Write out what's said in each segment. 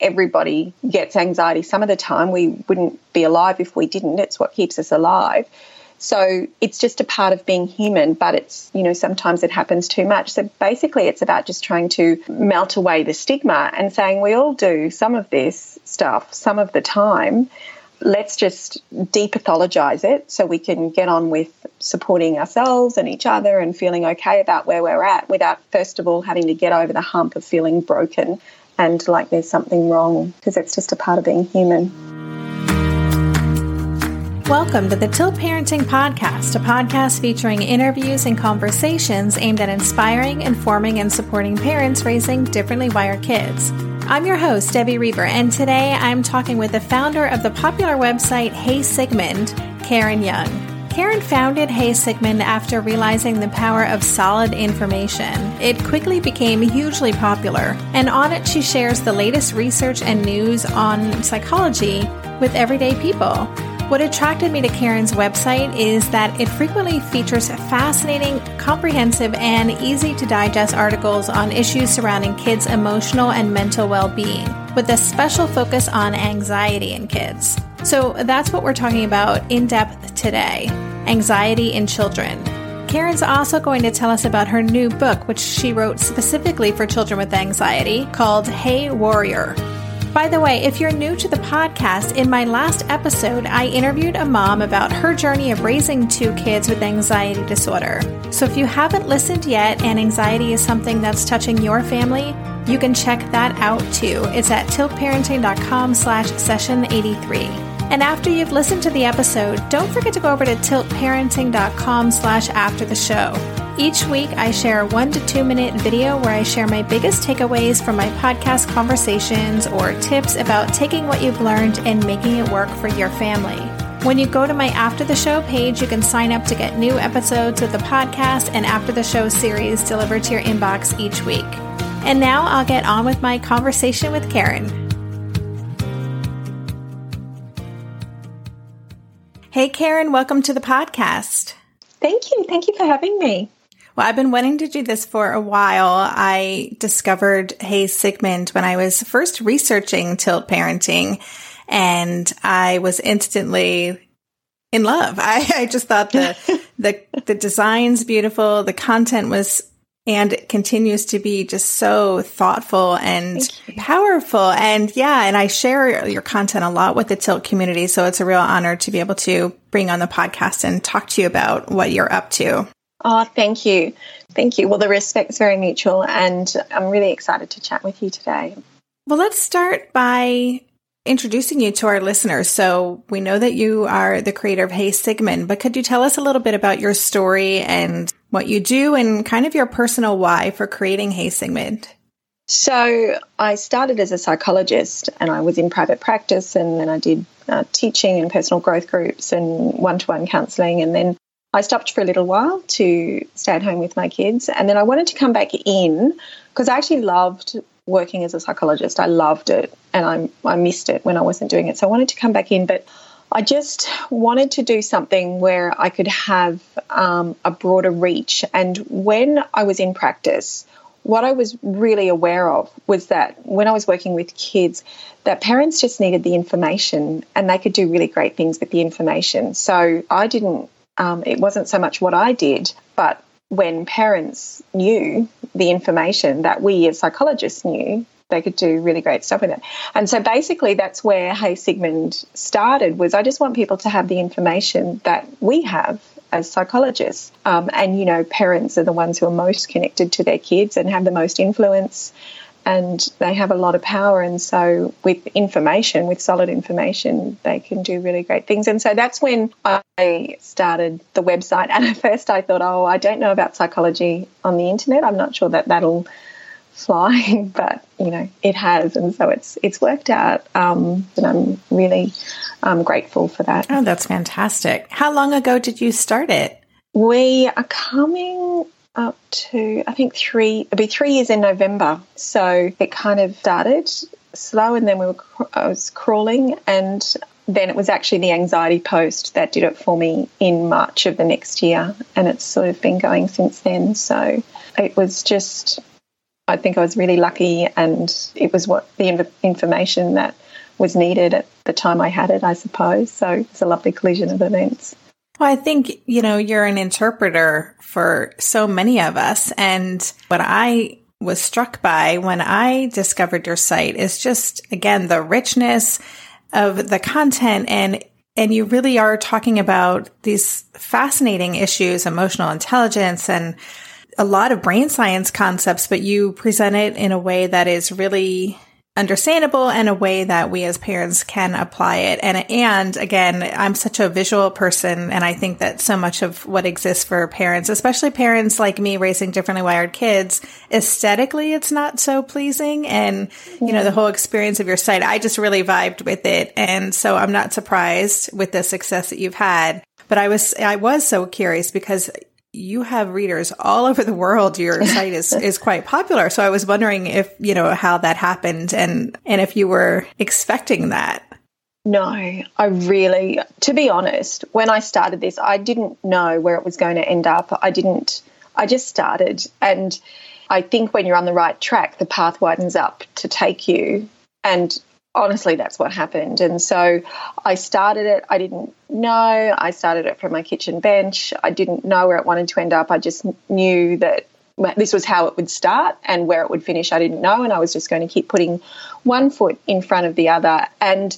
everybody gets anxiety some of the time. We wouldn't be alive if we didn't. It's what keeps us alive. So it's just a part of being human, but it's, you know, sometimes it happens too much. So basically, it's about just trying to melt away the stigma and saying we all do some of this stuff some of the time. Let's just depathologize it so we can get on with supporting ourselves and each other and feeling okay about where we're at without, first of all, having to get over the hump of feeling broken and like there's something wrong because it's just a part of being human. Welcome to the Tilt Parenting Podcast, a podcast featuring interviews and conversations aimed at inspiring, informing, and supporting parents raising differently wired kids. I'm your host, Debbie Reber, and today I'm talking with the founder of the popular website Hey Sigmund, Karen Young. Karen founded Hey Sigmund after realizing the power of solid information. It quickly became hugely popular, and on it, she shares the latest research and news on psychology with everyday people. What attracted me to Karen's website is that it frequently features fascinating, comprehensive, and easy to digest articles on issues surrounding kids' emotional and mental well being, with a special focus on anxiety in kids. So that's what we're talking about in depth today anxiety in children. Karen's also going to tell us about her new book, which she wrote specifically for children with anxiety, called Hey Warrior by the way, if you're new to the podcast, in my last episode, I interviewed a mom about her journey of raising two kids with anxiety disorder. So if you haven't listened yet and anxiety is something that's touching your family, you can check that out too. It's at tiltparenting.com slash session 83. And after you've listened to the episode, don't forget to go over to tiltparenting.com slash after the show. Each week, I share a one to two minute video where I share my biggest takeaways from my podcast conversations or tips about taking what you've learned and making it work for your family. When you go to my After the Show page, you can sign up to get new episodes of the podcast and After the Show series delivered to your inbox each week. And now I'll get on with my conversation with Karen. Hey, Karen, welcome to the podcast. Thank you. Thank you for having me. Well, I've been wanting to do this for a while. I discovered Hey Sigmund when I was first researching tilt parenting and I was instantly in love. I, I just thought the, the, the design's beautiful. The content was and it continues to be just so thoughtful and powerful. And yeah, and I share your content a lot with the Tilt community. So it's a real honor to be able to bring on the podcast and talk to you about what you're up to. Oh, thank you. Thank you. Well, the respect's very mutual, and I'm really excited to chat with you today. Well, let's start by introducing you to our listeners. So we know that you are the creator of Hey Sigmund, but could you tell us a little bit about your story and what you do and kind of your personal why for creating Hey Sigmund? So I started as a psychologist and I was in private practice and then I did uh, teaching and personal growth groups and one-to-one counseling and then I stopped for a little while to stay at home with my kids. And then I wanted to come back in because I actually loved working as a psychologist. I loved it and I, I missed it when I wasn't doing it. So I wanted to come back in. But I just wanted to do something where I could have um, a broader reach. And when I was in practice, what I was really aware of was that when I was working with kids, that parents just needed the information and they could do really great things with the information. So I didn't um, it wasn't so much what I did, but when parents knew the information that we as psychologists knew, they could do really great stuff with it. And so basically that's where Hey Sigmund started was I just want people to have the information that we have as psychologists. Um, and, you know, parents are the ones who are most connected to their kids and have the most influence and they have a lot of power. And so, with information, with solid information, they can do really great things. And so, that's when I started the website. And at first, I thought, oh, I don't know about psychology on the internet. I'm not sure that that'll fly, but you know, it has. And so, it's it's worked out. Um, and I'm really um, grateful for that. Oh, that's fantastic. How long ago did you start it? We are coming up to I think three. It'll be three years in November. So it kind of started slow, and then we were I was crawling, and then it was actually the anxiety post that did it for me in March of the next year, and it's sort of been going since then. So it was just I think I was really lucky, and it was what the information that was needed at the time I had it, I suppose. So it's a lovely collision of events. Well, I think, you know, you're an interpreter for so many of us. And what I was struck by when I discovered your site is just, again, the richness of the content and and you really are talking about these fascinating issues, emotional intelligence and a lot of brain science concepts, but you present it in a way that is really understandable and a way that we as parents can apply it. And, and again, I'm such a visual person. And I think that so much of what exists for parents, especially parents like me raising differently wired kids, aesthetically, it's not so pleasing. And, you know, the whole experience of your site, I just really vibed with it. And so I'm not surprised with the success that you've had. But I was, I was so curious because you have readers all over the world. Your site is, is quite popular. So I was wondering if, you know, how that happened and, and if you were expecting that. No, I really, to be honest, when I started this, I didn't know where it was going to end up. I didn't, I just started. And I think when you're on the right track, the path widens up to take you. And honestly, that's what happened. And so I started it. I didn't know. I started it from my kitchen bench. I didn't know where it wanted to end up. I just knew that this was how it would start and where it would finish. I didn't know. And I was just going to keep putting one foot in front of the other. And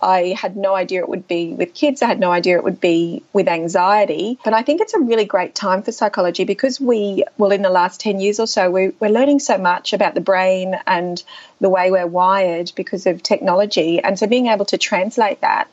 I had no idea it would be with kids. I had no idea it would be with anxiety. But I think it's a really great time for psychology because we, well, in the last 10 years or so, we, we're learning so much about the brain and the way we're wired because of technology. And so being able to translate that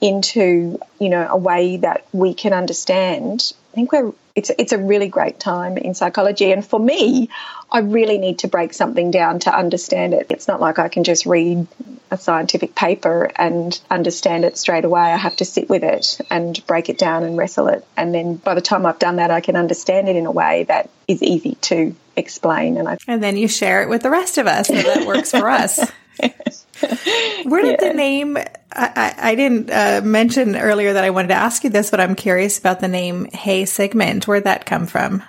into, you know, a way that we can understand, I think we're it's it's a really great time in psychology. And for me, I really need to break something down to understand it. It's not like I can just read a scientific paper and understand it straight away. I have to sit with it and break it down and wrestle it. And then by the time I've done that, I can understand it in a way that is easy to explain. And I and then you share it with the rest of us, so that works for us. Where did yeah. the name? I, I, didn't uh, mention earlier that I wanted to ask you this, but I'm curious about the name Hey Sigmund. Where'd that come from?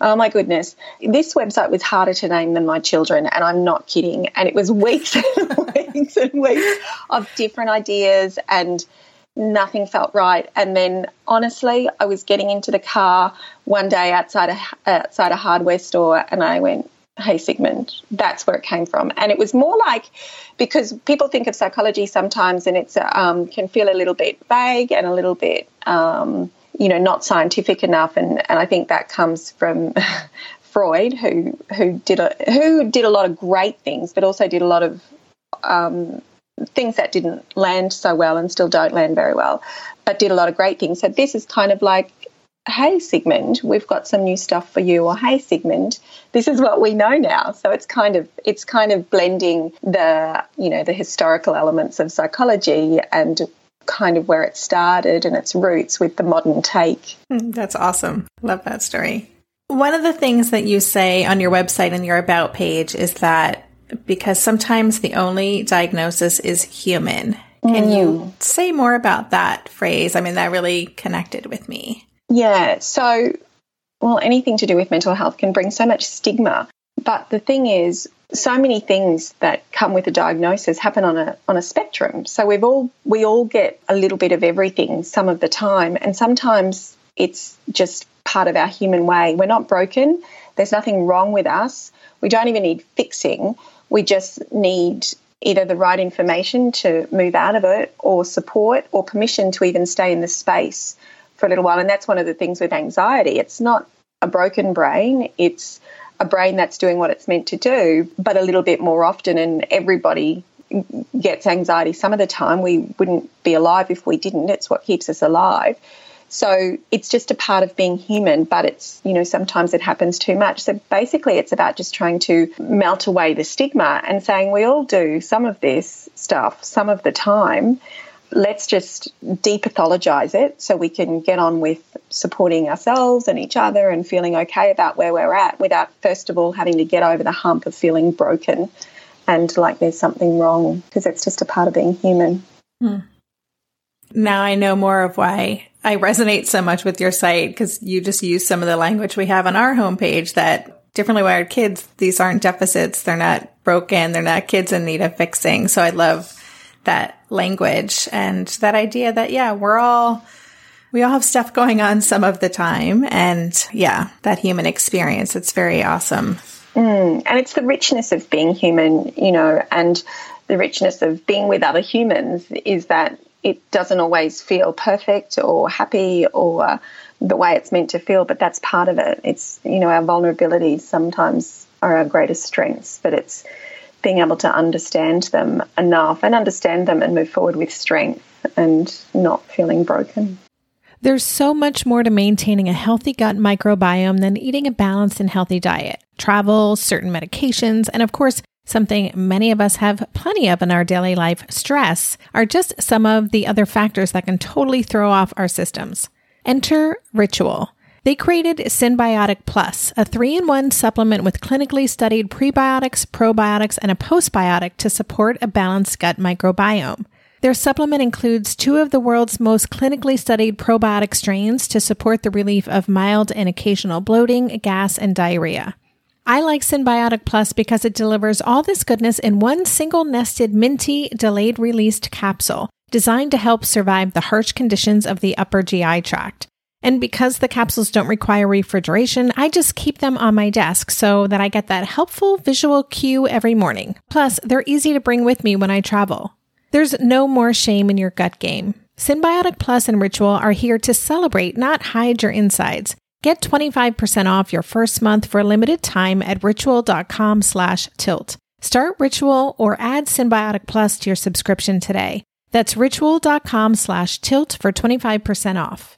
Oh my goodness. This website was harder to name than my children, and I'm not kidding. And it was weeks and weeks and weeks of different ideas, and nothing felt right. And then, honestly, I was getting into the car one day outside a, outside a hardware store, and I went, Hey Sigmund. That's where it came from. And it was more like because people think of psychology sometimes and it's um, can feel a little bit vague and a little bit um, you know not scientific enough and and I think that comes from Freud who who did a who did a lot of great things but also did a lot of um, things that didn't land so well and still don't land very well but did a lot of great things so this is kind of like hey sigmund we've got some new stuff for you or hey sigmund this is what we know now so it's kind of it's kind of blending the you know the historical elements of psychology and kind of where it started and its roots with the modern take. Hmm, that's awesome. Love that story. One of the things that you say on your website and your about page is that because sometimes the only diagnosis is human. Can mm. you say more about that phrase? I mean, that really connected with me. Yeah. So, well, anything to do with mental health can bring so much stigma. But the thing is, so many things that come with a diagnosis happen on a on a spectrum. So we've all we all get a little bit of everything some of the time, and sometimes it's just part of our human way. We're not broken. There's nothing wrong with us. We don't even need fixing. We just need either the right information to move out of it, or support, or permission to even stay in the space for a little while. And that's one of the things with anxiety. It's not a broken brain. It's a brain that's doing what it's meant to do, but a little bit more often. And everybody gets anxiety some of the time. We wouldn't be alive if we didn't. It's what keeps us alive. So it's just a part of being human, but it's, you know, sometimes it happens too much. So basically, it's about just trying to melt away the stigma and saying we all do some of this stuff some of the time let's just depathologize it so we can get on with supporting ourselves and each other and feeling okay about where we're at without, first of all, having to get over the hump of feeling broken and like there's something wrong because it's just a part of being human. Hmm. Now I know more of why I resonate so much with your site because you just use some of the language we have on our homepage that differently wired kids, these aren't deficits. They're not broken. They're not kids in need of fixing. So I love that language and that idea that, yeah, we're all, we all have stuff going on some of the time. And yeah, that human experience. It's very awesome. Mm, and it's the richness of being human, you know, and the richness of being with other humans is that it doesn't always feel perfect or happy or the way it's meant to feel, but that's part of it. It's, you know, our vulnerabilities sometimes are our greatest strengths, but it's being able to understand them enough and understand them and move forward with strength and not feeling broken. There's so much more to maintaining a healthy gut microbiome than eating a balanced and healthy diet. Travel, certain medications, and of course, something many of us have plenty of in our daily life, stress, are just some of the other factors that can totally throw off our systems. Enter Ritual. They created Synbiotic Plus, a three in one supplement with clinically studied prebiotics, probiotics, and a postbiotic to support a balanced gut microbiome. Their supplement includes two of the world's most clinically studied probiotic strains to support the relief of mild and occasional bloating, gas, and diarrhea. I like Synbiotic Plus because it delivers all this goodness in one single nested minty delayed released capsule designed to help survive the harsh conditions of the upper GI tract. And because the capsules don't require refrigeration, I just keep them on my desk so that I get that helpful visual cue every morning. Plus, they're easy to bring with me when I travel. There's no more shame in your gut game. Synbiotic Plus and Ritual are here to celebrate, not hide your insides. Get 25% off your first month for a limited time at ritual.com slash tilt. Start Ritual or add Synbiotic Plus to your subscription today. That's ritual.com slash tilt for 25% off.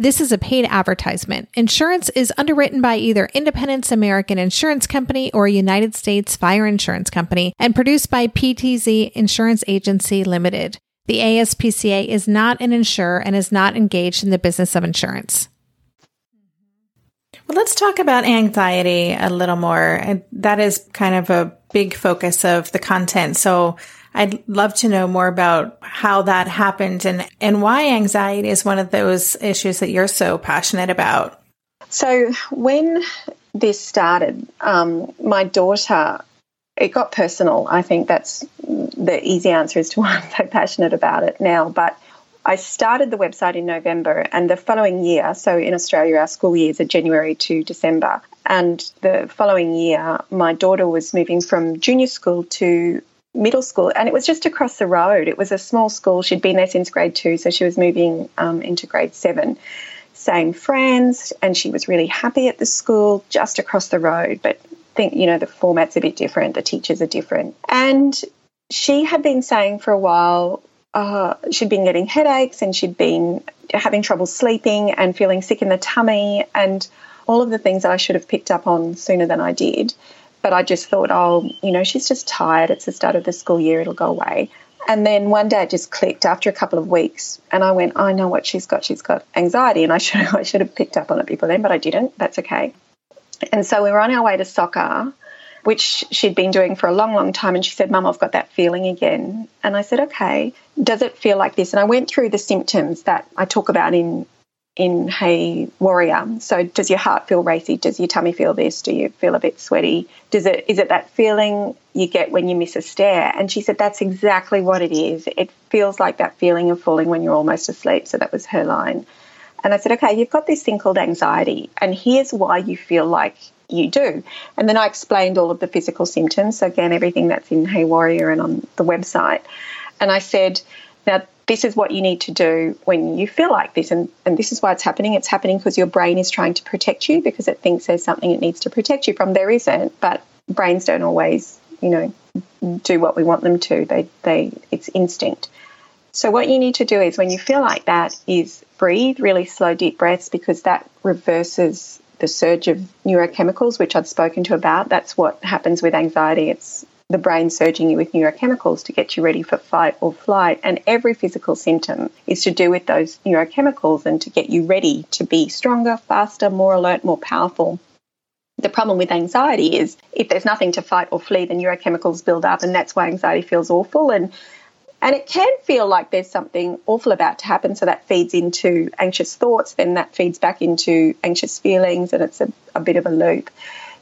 This is a paid advertisement. Insurance is underwritten by either Independence American Insurance Company or United States Fire Insurance Company and produced by PTZ Insurance Agency Limited. The ASPCA is not an insurer and is not engaged in the business of insurance. Well, let's talk about anxiety a little more. That is kind of a big focus of the content. So, I'd love to know more about how that happened and, and why anxiety is one of those issues that you're so passionate about. So, when this started, um, my daughter, it got personal. I think that's the easy answer as to why I'm so passionate about it now. But I started the website in November, and the following year, so in Australia, our school years are January to December. And the following year, my daughter was moving from junior school to middle school, and it was just across the road. It was a small school. She'd been there since grade two, so she was moving um, into grade seven. Same friends, and she was really happy at the school just across the road. But think, you know, the format's a bit different, the teachers are different. And she had been saying for a while, uh, she'd been getting headaches and she'd been having trouble sleeping and feeling sick in the tummy and all of the things I should have picked up on sooner than I did. But I just thought, oh, you know, she's just tired. It's the start of the school year, it'll go away. And then one day it just clicked after a couple of weeks, and I went, I know what she's got. She's got anxiety, and I should I should have picked up on it before then, but I didn't. That's okay. And so we were on our way to soccer, which she'd been doing for a long, long time. And she said, Mum, I've got that feeling again. And I said, Okay, does it feel like this? And I went through the symptoms that I talk about in in Hey Warrior. So, does your heart feel racy? Does your tummy feel this? Do you feel a bit sweaty? Does it is it that feeling you get when you miss a stair? And she said that's exactly what it is. It feels like that feeling of falling when you're almost asleep. So that was her line. And I said, okay, you've got this thing called anxiety, and here's why you feel like you do. And then I explained all of the physical symptoms. So, again, everything that's in Hey Warrior and on the website. And I said, now, this is what you need to do when you feel like this. And, and this is why it's happening. It's happening because your brain is trying to protect you because it thinks there's something it needs to protect you from. There isn't, but brains don't always, you know, do what we want them to. They, they, it's instinct. So what you need to do is when you feel like that is breathe really slow deep breaths because that reverses the surge of neurochemicals which I've spoken to about. That's what happens with anxiety. It's the brain surging you with neurochemicals to get you ready for fight or flight. And every physical symptom is to do with those neurochemicals and to get you ready to be stronger, faster, more alert, more powerful. The problem with anxiety is if there's nothing to fight or flee, the neurochemicals build up, and that's why anxiety feels awful. And and it can feel like there's something awful about to happen. So that feeds into anxious thoughts, then that feeds back into anxious feelings, and it's a, a bit of a loop.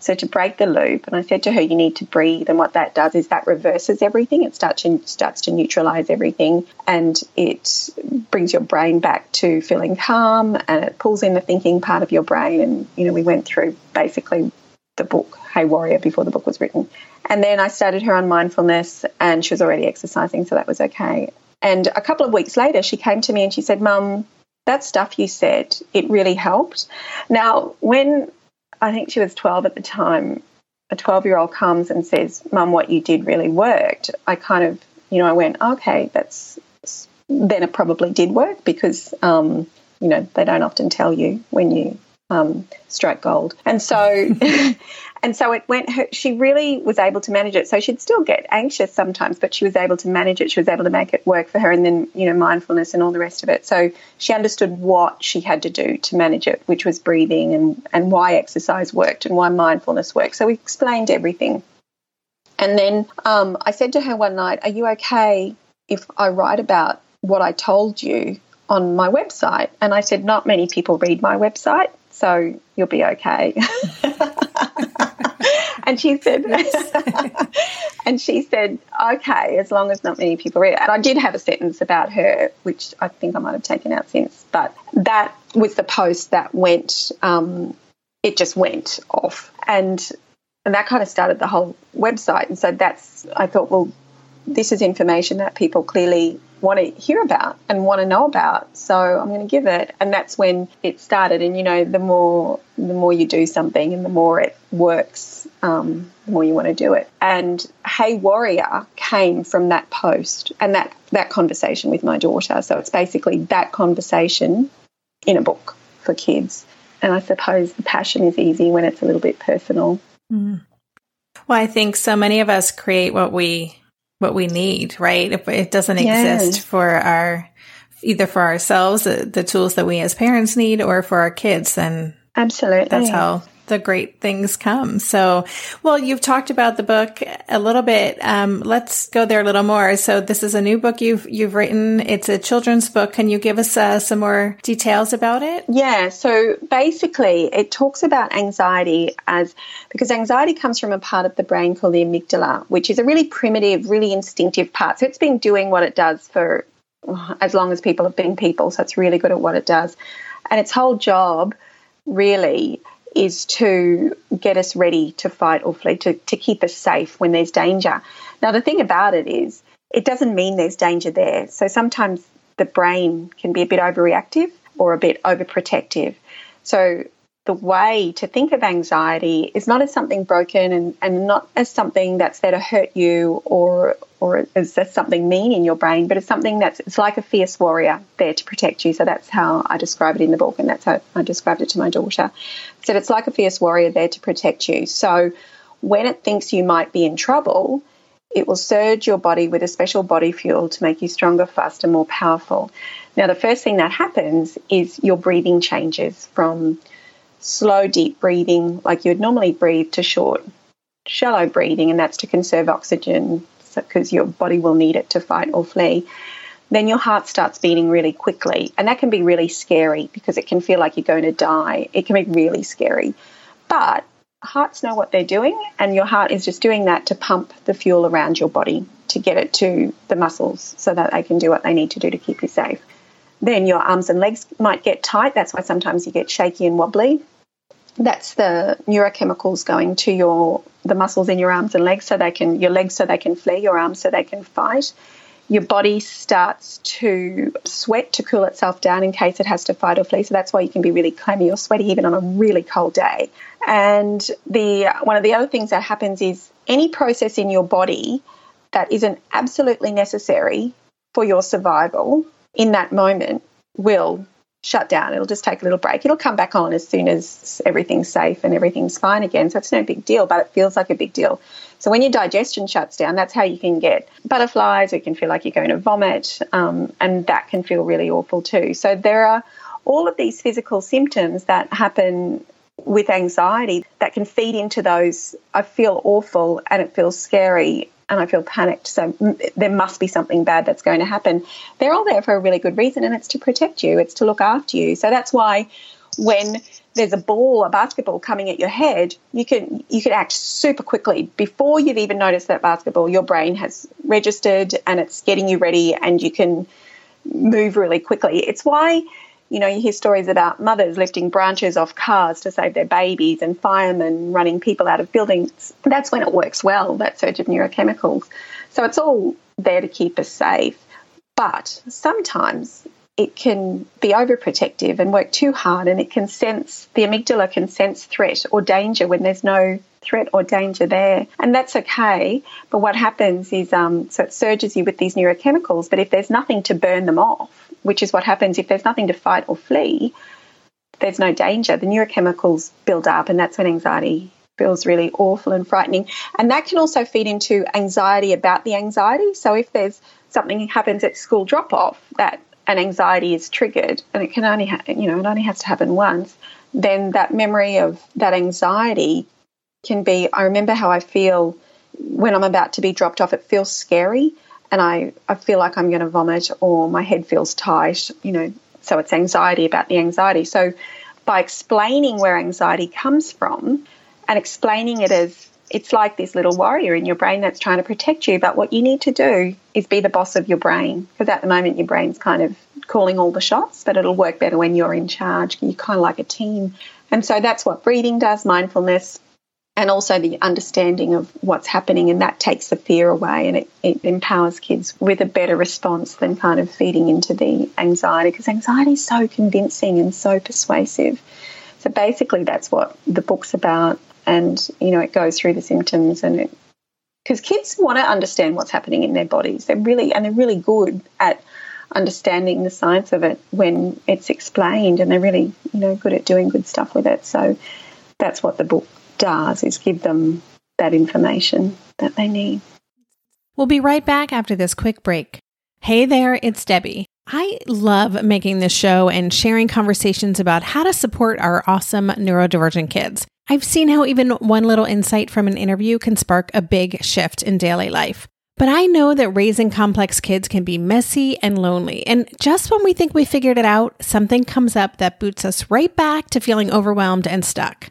So to break the loop, and I said to her, you need to breathe. And what that does is that reverses everything. It starts to, starts to neutralize everything and it brings your brain back to feeling calm and it pulls in the thinking part of your brain. And, you know, we went through basically the book, Hey Warrior, before the book was written. And then I started her on mindfulness and she was already exercising, so that was okay. And a couple of weeks later, she came to me and she said, Mum, that stuff you said, it really helped. Now, when I think she was 12 at the time, a 12 year old comes and says, Mum, what you did really worked. I kind of, you know, I went, okay, that's, then it probably did work because, um, you know, they don't often tell you when you um, strike gold. And so, and so it went. Her, she really was able to manage it. So she'd still get anxious sometimes, but she was able to manage it. She was able to make it work for her, and then you know mindfulness and all the rest of it. So she understood what she had to do to manage it, which was breathing and and why exercise worked and why mindfulness worked. So we explained everything. And then um, I said to her one night, "Are you okay if I write about what I told you on my website?" And I said, "Not many people read my website." so you'll be okay. and she said, and she said, okay, as long as not many people read it. And I did have a sentence about her, which I think I might have taken out since, but that was the post that went, um, it just went off. And and that kind of started the whole website. And so that's, I thought, well, this is information that people clearly want to hear about and want to know about. So I'm going to give it. And that's when it started. And you know, the more the more you do something and the more it works, um, the more you want to do it. And Hey Warrior came from that post and that that conversation with my daughter. So it's basically that conversation in a book for kids. And I suppose the passion is easy when it's a little bit personal. Mm. Well, I think so many of us create what we what we need, right? If it doesn't yes. exist for our, either for ourselves, the, the, tools that we as parents need, or for our kids, then absolutely that's how the great things come. So, well, you've talked about the book a little bit. Um, let's go there a little more. So, this is a new book you've you've written. It's a children's book. Can you give us uh, some more details about it? Yeah. So basically, it talks about anxiety as because anxiety comes from a part of the brain called the amygdala, which is a really primitive, really instinctive part. So it's been doing what it does for as long as people have been people. So it's really good at what it does, and its whole job really is to get us ready to fight or flee, to, to keep us safe when there's danger. Now, the thing about it is, it doesn't mean there's danger there. So sometimes the brain can be a bit overreactive or a bit overprotective. So the way to think of anxiety is not as something broken and, and not as something that's there to hurt you or or as something mean in your brain, but it's something that's it's like a fierce warrior there to protect you. So that's how I describe it in the book, and that's how I described it to my daughter. So it's like a fierce warrior there to protect you. So when it thinks you might be in trouble, it will surge your body with a special body fuel to make you stronger, faster, more powerful. Now, the first thing that happens is your breathing changes from slow, deep breathing, like you would normally breathe, to short, shallow breathing, and that's to conserve oxygen because your body will need it to fight or flee. then your heart starts beating really quickly. And that can be really scary because it can feel like you're going to die. It can be really scary. But hearts know what they're doing, and your heart is just doing that to pump the fuel around your body to get it to the muscles so that they can do what they need to do to keep you safe. Then your arms and legs might get tight. That's why sometimes you get shaky and wobbly. That's the neurochemicals going to your the muscles in your arms and legs so they can your legs so they can flee, your arms so they can fight your body starts to sweat to cool itself down in case it has to fight or flee. So that's why you can be really clammy or sweaty even on a really cold day. And the one of the other things that happens is any process in your body that isn't absolutely necessary for your survival in that moment will shut down. It'll just take a little break. It'll come back on as soon as everything's safe and everything's fine again. So it's no big deal, but it feels like a big deal. So when your digestion shuts down, that's how you can get butterflies. It can feel like you're going to vomit, um, and that can feel really awful too. So there are all of these physical symptoms that happen with anxiety that can feed into those. I feel awful and it feels scary and I feel panicked. So there must be something bad that's going to happen. They're all there for a really good reason, and it's to protect you, it's to look after you. So that's why when there's a ball, a basketball coming at your head, you can you can act super quickly before you've even noticed that basketball. Your brain has registered and it's getting you ready, and you can move really quickly. It's why you know you hear stories about mothers lifting branches off cars to save their babies, and firemen running people out of buildings. That's when it works well. That surge of neurochemicals. So it's all there to keep us safe. But sometimes it can be overprotective and work too hard, and it can sense the amygdala can sense threat or danger when there's no threat or danger there, and that's okay. But what happens is, um, so it surges you with these neurochemicals. But if there's nothing to burn them off, which is what happens if there's nothing to fight or flee, there's no danger. The neurochemicals build up, and that's when anxiety feels really awful and frightening. And that can also feed into anxiety about the anxiety. So if there's something happens at school drop off that an anxiety is triggered, and it can only ha- you know it only has to happen once, then that memory of that anxiety can be. I remember how I feel when I'm about to be dropped off. It feels scary, and I I feel like I'm going to vomit, or my head feels tight. You know, so it's anxiety about the anxiety. So by explaining where anxiety comes from and explaining it as it's like this little warrior in your brain that's trying to protect you. But what you need to do is be the boss of your brain because at the moment your brain's kind of calling all the shots, but it'll work better when you're in charge. You're kind of like a team. And so that's what breathing does, mindfulness, and also the understanding of what's happening. And that takes the fear away and it, it empowers kids with a better response than kind of feeding into the anxiety because anxiety is so convincing and so persuasive. So basically, that's what the book's about and you know it goes through the symptoms and it because kids want to understand what's happening in their bodies they're really and they're really good at understanding the science of it when it's explained and they're really you know good at doing good stuff with it so that's what the book does is give them that information that they need we'll be right back after this quick break hey there it's debbie I love making this show and sharing conversations about how to support our awesome neurodivergent kids. I've seen how even one little insight from an interview can spark a big shift in daily life. But I know that raising complex kids can be messy and lonely. And just when we think we figured it out, something comes up that boots us right back to feeling overwhelmed and stuck.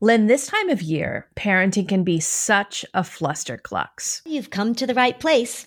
Lynn, this time of year, parenting can be such a flusterclux. You've come to the right place.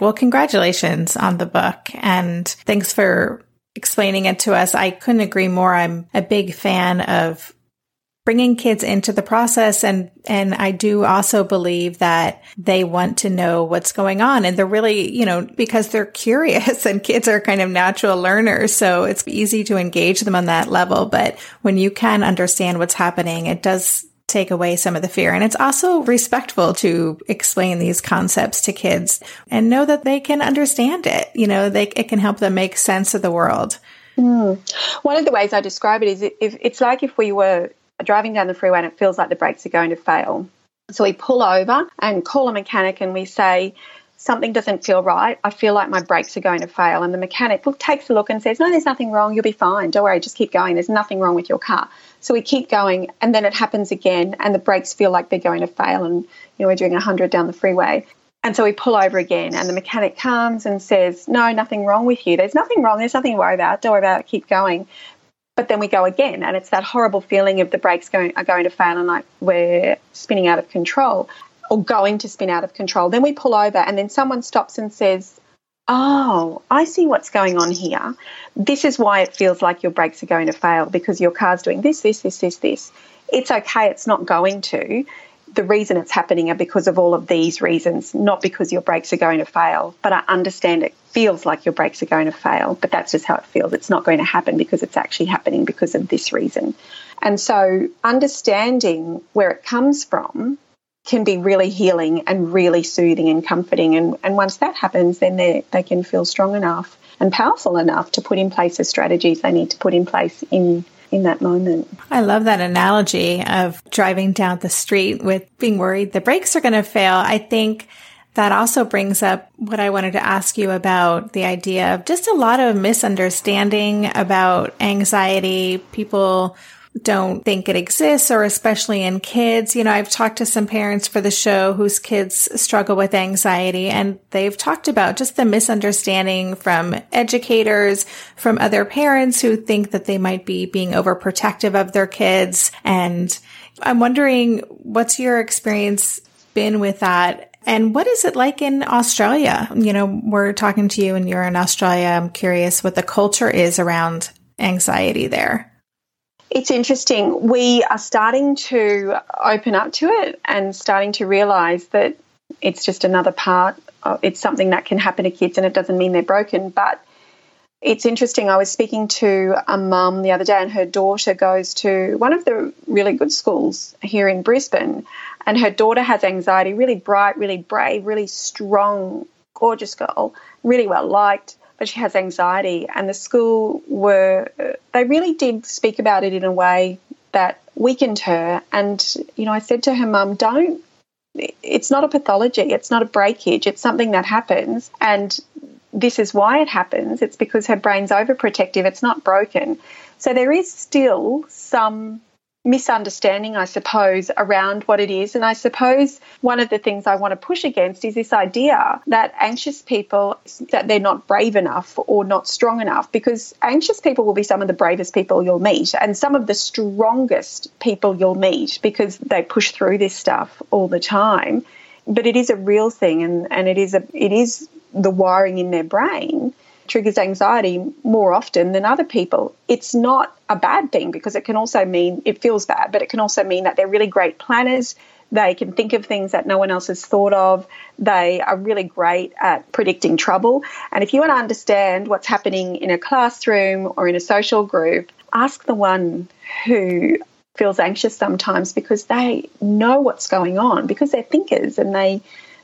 Well, congratulations on the book and thanks for explaining it to us. I couldn't agree more. I'm a big fan of bringing kids into the process and and I do also believe that they want to know what's going on and they're really, you know, because they're curious and kids are kind of natural learners, so it's easy to engage them on that level, but when you can understand what's happening, it does take away some of the fear. And it's also respectful to explain these concepts to kids and know that they can understand it. You know, they, it can help them make sense of the world. Mm. One of the ways I describe it is if, it's like if we were driving down the freeway and it feels like the brakes are going to fail. So we pull over and call a mechanic and we say, something doesn't feel right. I feel like my brakes are going to fail. And the mechanic takes a look and says, No, there's nothing wrong. You'll be fine. Don't worry. Just keep going. There's nothing wrong with your car. So we keep going. And then it happens again. And the brakes feel like they're going to fail. And, you know, we're doing 100 down the freeway. And so we pull over again. And the mechanic comes and says, No, nothing wrong with you. There's nothing wrong. There's nothing to worry about. Don't worry about it. Keep going. But then we go again, and it's that horrible feeling of the brakes going are going to fail, and like we're spinning out of control or going to spin out of control. Then we pull over, and then someone stops and says, Oh, I see what's going on here. This is why it feels like your brakes are going to fail because your car's doing this, this, this, this, this. It's okay, it's not going to. The reason it's happening are because of all of these reasons, not because your brakes are going to fail. But I understand it feels like your brakes are going to fail, but that's just how it feels. It's not going to happen because it's actually happening because of this reason. And so understanding where it comes from can be really healing and really soothing and comforting. And, and once that happens, then they, they can feel strong enough and powerful enough to put in place the strategies they need to put in place in in that moment. I love that analogy of driving down the street with being worried the brakes are going to fail. I think that also brings up what I wanted to ask you about the idea of just a lot of misunderstanding about anxiety. People don't think it exists or especially in kids. You know, I've talked to some parents for the show whose kids struggle with anxiety and they've talked about just the misunderstanding from educators, from other parents who think that they might be being overprotective of their kids. And I'm wondering what's your experience been with that? And what is it like in Australia? You know, we're talking to you and you're in Australia. I'm curious what the culture is around anxiety there. It's interesting. We are starting to open up to it and starting to realize that it's just another part. Of, it's something that can happen to kids and it doesn't mean they're broken. But it's interesting. I was speaking to a mum the other day and her daughter goes to one of the really good schools here in Brisbane. And her daughter has anxiety, really bright, really brave, really strong, gorgeous girl, really well liked but she has anxiety. And the school were, they really did speak about it in a way that weakened her. And, you know, I said to her mum, don't, it's not a pathology, it's not a breakage, it's something that happens. And this is why it happens. It's because her brain's overprotective, it's not broken. So there is still some misunderstanding, I suppose, around what it is. And I suppose one of the things I want to push against is this idea that anxious people that they're not brave enough or not strong enough because anxious people will be some of the bravest people you'll meet and some of the strongest people you'll meet because they push through this stuff all the time. But it is a real thing and, and it is a it is the wiring in their brain triggers anxiety more often than other people. It's not a bad thing because it can also mean it feels bad, but it can also mean that they're really great planners. They can think of things that no one else has thought of. They are really great at predicting trouble. And if you want to understand what's happening in a classroom or in a social group, ask the one who feels anxious sometimes because they know what's going on because they're thinkers and they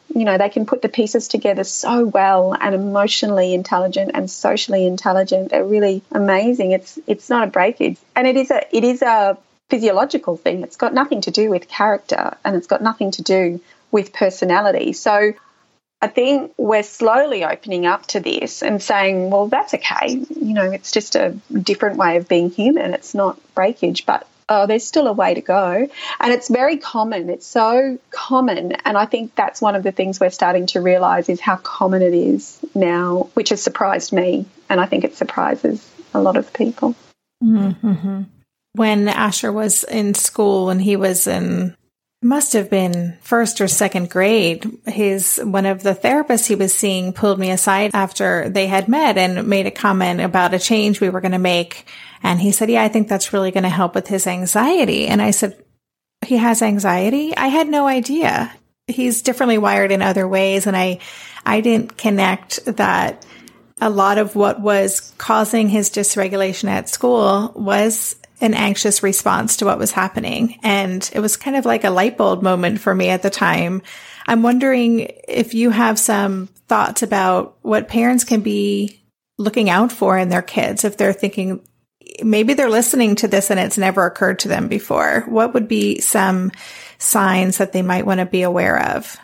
you know, they can put the pieces together so well and emotionally intelligent and socially intelligent. They're really amazing. It's it's not a breakage. And it is a it is a physiological thing. It's got nothing to do with character and it's got nothing to do with personality. So I think we're slowly opening up to this and saying, well, that's okay. You know, it's just a different way of being human. It's not breakage, but oh, there's still a way to go. And it's very common. It's so common. And I think that's one of the things we're starting to realize is how common it is now, which has surprised me. And I think it surprises a lot of people. Mm-hmm. When Asher was in school and he was in must have been first or second grade. His one of the therapists he was seeing pulled me aside after they had met and made a comment about a change we were going to make. And he said, "Yeah, I think that's really going to help with his anxiety." And I said, "He has anxiety? I had no idea. He's differently wired in other ways and I I didn't connect that a lot of what was causing his dysregulation at school was an anxious response to what was happening. And it was kind of like a light bulb moment for me at the time. I'm wondering if you have some thoughts about what parents can be looking out for in their kids if they're thinking maybe they're listening to this and it's never occurred to them before. What would be some signs that they might want to be aware of?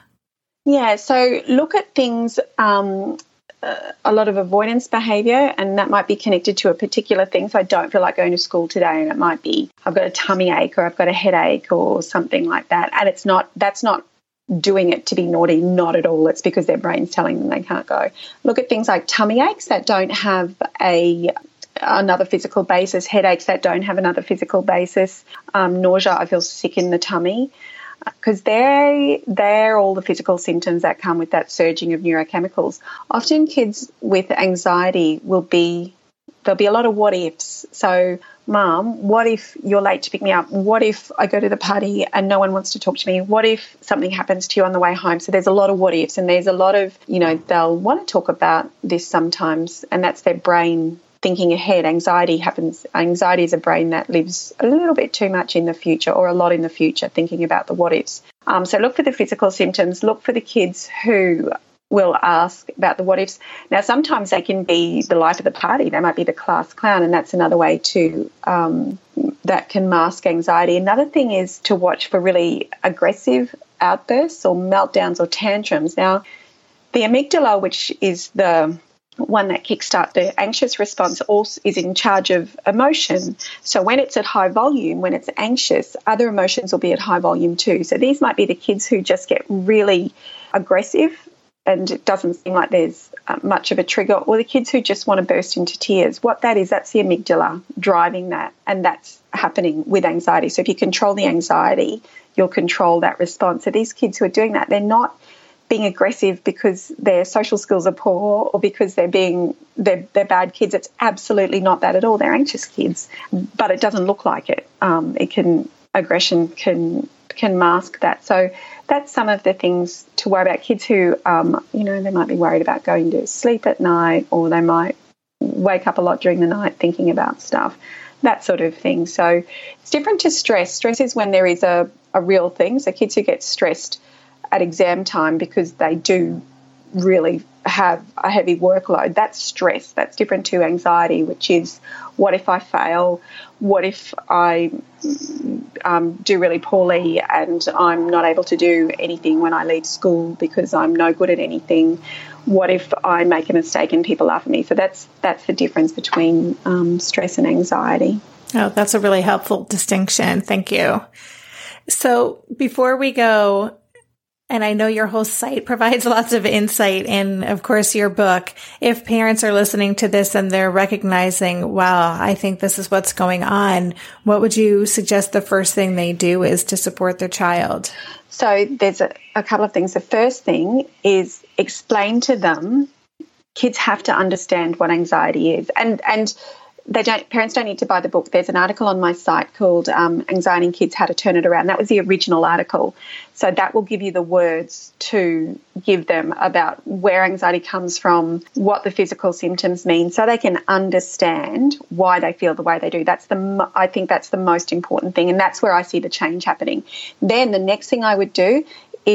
Yeah, so look at things um, a lot of avoidance behavior, and that might be connected to a particular thing. So I don't feel like going to school today, and it might be I've got a tummy ache or I've got a headache or something like that. And it's not that's not doing it to be naughty, not at all. It's because their brain's telling them they can't go. Look at things like tummy aches that don't have a another physical basis, headaches that don't have another physical basis, um, nausea. I feel sick in the tummy because they they're all the physical symptoms that come with that surging of neurochemicals. Often kids with anxiety will be there'll be a lot of what ifs. So, mom, what if you're late to pick me up? What if I go to the party and no one wants to talk to me? What if something happens to you on the way home? So there's a lot of what ifs and there's a lot of, you know, they'll want to talk about this sometimes and that's their brain thinking ahead. Anxiety happens. Anxiety is a brain that lives a little bit too much in the future or a lot in the future, thinking about the what ifs. Um, so look for the physical symptoms. Look for the kids who will ask about the what ifs. Now, sometimes they can be the life of the party. They might be the class clown, and that's another way to um, that can mask anxiety. Another thing is to watch for really aggressive outbursts or meltdowns or tantrums. Now, the amygdala, which is the one that kickstart the anxious response also is in charge of emotion. So when it's at high volume, when it's anxious, other emotions will be at high volume too. So these might be the kids who just get really aggressive and it doesn't seem like there's uh, much of a trigger, or the kids who just want to burst into tears. What that is, that's the amygdala driving that, and that's happening with anxiety. So if you control the anxiety, you'll control that response. So these kids who are doing that, they're not being aggressive because their social skills are poor or because they're being they're, they're bad kids. It's absolutely not that at all. They're anxious kids, but it doesn't look like it. Um, it can aggression can can mask that. So that's some of the things to worry about. Kids who um, you know they might be worried about going to sleep at night, or they might wake up a lot during the night thinking about stuff. That sort of thing. So it's different to stress. Stress is when there is a, a real thing. So kids who get stressed at exam time because they do really have a heavy workload. That's stress. That's different to anxiety, which is what if I fail? What if I um, do really poorly and I'm not able to do anything when I leave school because I'm no good at anything? What if I make a mistake and people laugh at me? So that's that's the difference between um, stress and anxiety. Oh, that's a really helpful distinction. Thank you. So before we go, and I know your whole site provides lots of insight and of course your book. If parents are listening to this and they're recognizing, wow, I think this is what's going on, what would you suggest the first thing they do is to support their child? So there's a, a couple of things. The first thing is explain to them kids have to understand what anxiety is. And and they don't parents don't need to buy the book. There's an article on my site called um, anxiety in kids how to turn it around. That was the original article. So that will give you the words to give them about where anxiety comes from what the physical symptoms mean so they can understand why they feel the way they do. That's the i think that's the most important thing and that's where i see the change happening. Then the next thing i would do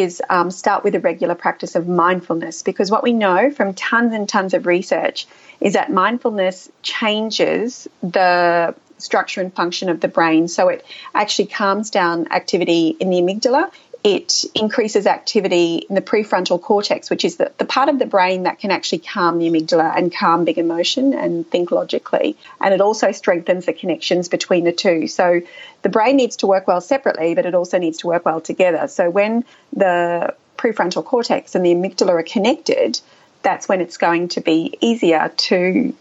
is um, start with a regular practice of mindfulness because what we know from tons and tons of research is that mindfulness changes the structure and function of the brain. So it actually calms down activity in the amygdala. It increases activity in the prefrontal cortex, which is the, the part of the brain that can actually calm the amygdala and calm big emotion and think logically. And it also strengthens the connections between the two. So the brain needs to work well separately, but it also needs to work well together. So when the prefrontal cortex and the amygdala are connected, that's when it's going to be easier to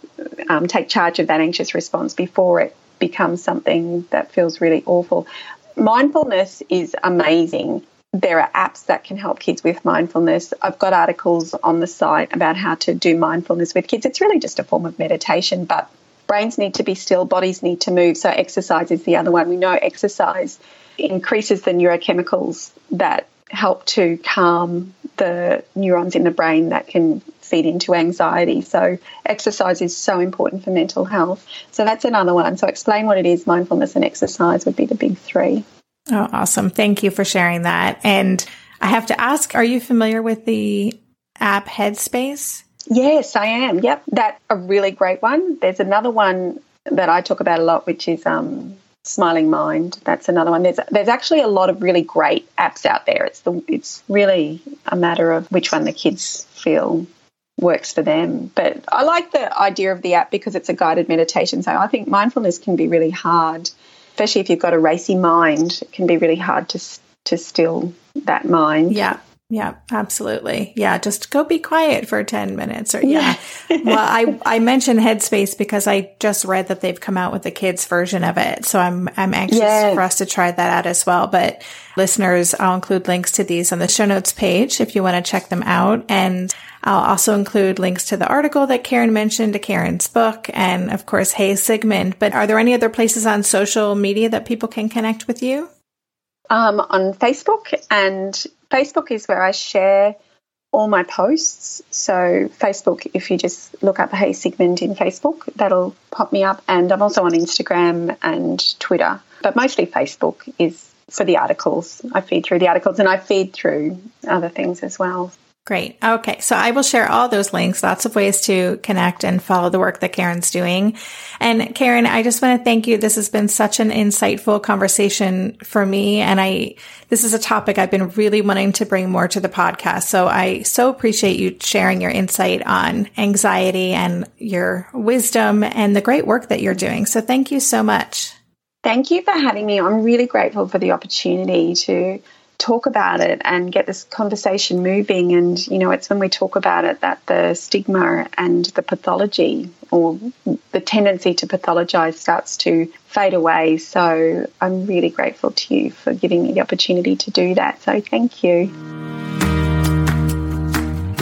um, take charge of that anxious response before it becomes something that feels really awful. Mindfulness is amazing. There are apps that can help kids with mindfulness. I've got articles on the site about how to do mindfulness with kids. It's really just a form of meditation, but brains need to be still, bodies need to move. So, exercise is the other one. We know exercise increases the neurochemicals that help to calm the neurons in the brain that can feed into anxiety. So, exercise is so important for mental health. So, that's another one. So, explain what it is mindfulness and exercise would be the big three. Oh, awesome. Thank you for sharing that. And I have to ask, are you familiar with the app Headspace? Yes, I am. Yep. That's a really great one. There's another one that I talk about a lot, which is um, Smiling Mind. That's another one. There's there's actually a lot of really great apps out there. It's the it's really a matter of which one the kids feel works for them. But I like the idea of the app because it's a guided meditation. So I think mindfulness can be really hard, especially if you've got a racy mind. It can be really hard to to still that mind. Yeah. Yeah, absolutely. Yeah, just go be quiet for 10 minutes or yeah. well, I I mentioned Headspace because I just read that they've come out with a kids version of it. So I'm I'm anxious yes. for us to try that out as well, but listeners, I'll include links to these on the show notes page if you want to check them out and I'll also include links to the article that Karen mentioned, to Karen's book, and of course, Hey Sigmund. But are there any other places on social media that people can connect with you? Um, on Facebook and Facebook is where I share all my posts. So, Facebook, if you just look up Hey Sigmund in Facebook, that'll pop me up. And I'm also on Instagram and Twitter, but mostly Facebook is for the articles. I feed through the articles and I feed through other things as well. Great. Okay. So I will share all those links, lots of ways to connect and follow the work that Karen's doing. And Karen, I just want to thank you. This has been such an insightful conversation for me. And I, this is a topic I've been really wanting to bring more to the podcast. So I so appreciate you sharing your insight on anxiety and your wisdom and the great work that you're doing. So thank you so much. Thank you for having me. I'm really grateful for the opportunity to talk about it and get this conversation moving. And, you know, it's when we talk about it that the stigma and the pathology or the tendency to pathologize starts to fade away. So I'm really grateful to you for giving me the opportunity to do that. So thank you.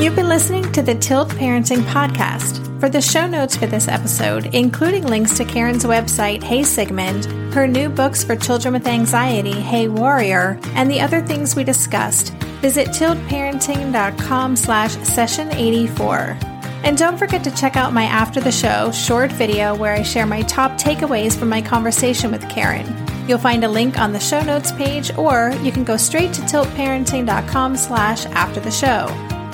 You've been listening to the Tilt Parenting Podcast. For the show notes for this episode, including links to Karen's website, Hey Sigmund, her new books for children with anxiety, Hey Warrior, and the other things we discussed, visit tiltparenting.com slash session 84. And don't forget to check out my after the show short video where I share my top takeaways from my conversation with Karen. You'll find a link on the show notes page, or you can go straight to tiltparenting.com slash after the show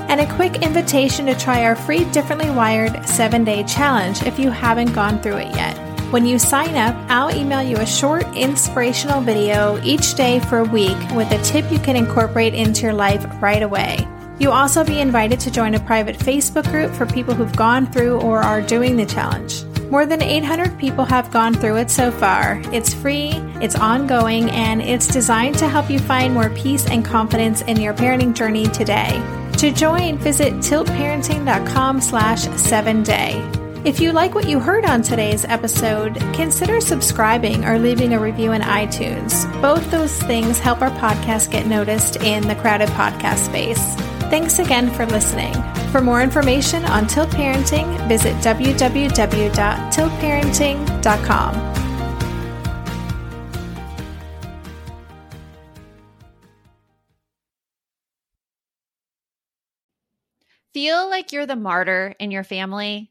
and a quick invitation to try our free Differently Wired 7 day challenge if you haven't gone through it yet. When you sign up, I'll email you a short inspirational video each day for a week with a tip you can incorporate into your life right away. You'll also be invited to join a private Facebook group for people who've gone through or are doing the challenge. More than 800 people have gone through it so far. It's free, it's ongoing, and it's designed to help you find more peace and confidence in your parenting journey today. To join, visit tiltparenting.com slash seven day. If you like what you heard on today's episode, consider subscribing or leaving a review in iTunes. Both those things help our podcast get noticed in the crowded podcast space. Thanks again for listening. For more information on Tilt Parenting, visit www.tiltparenting.com. Feel like you're the martyr in your family?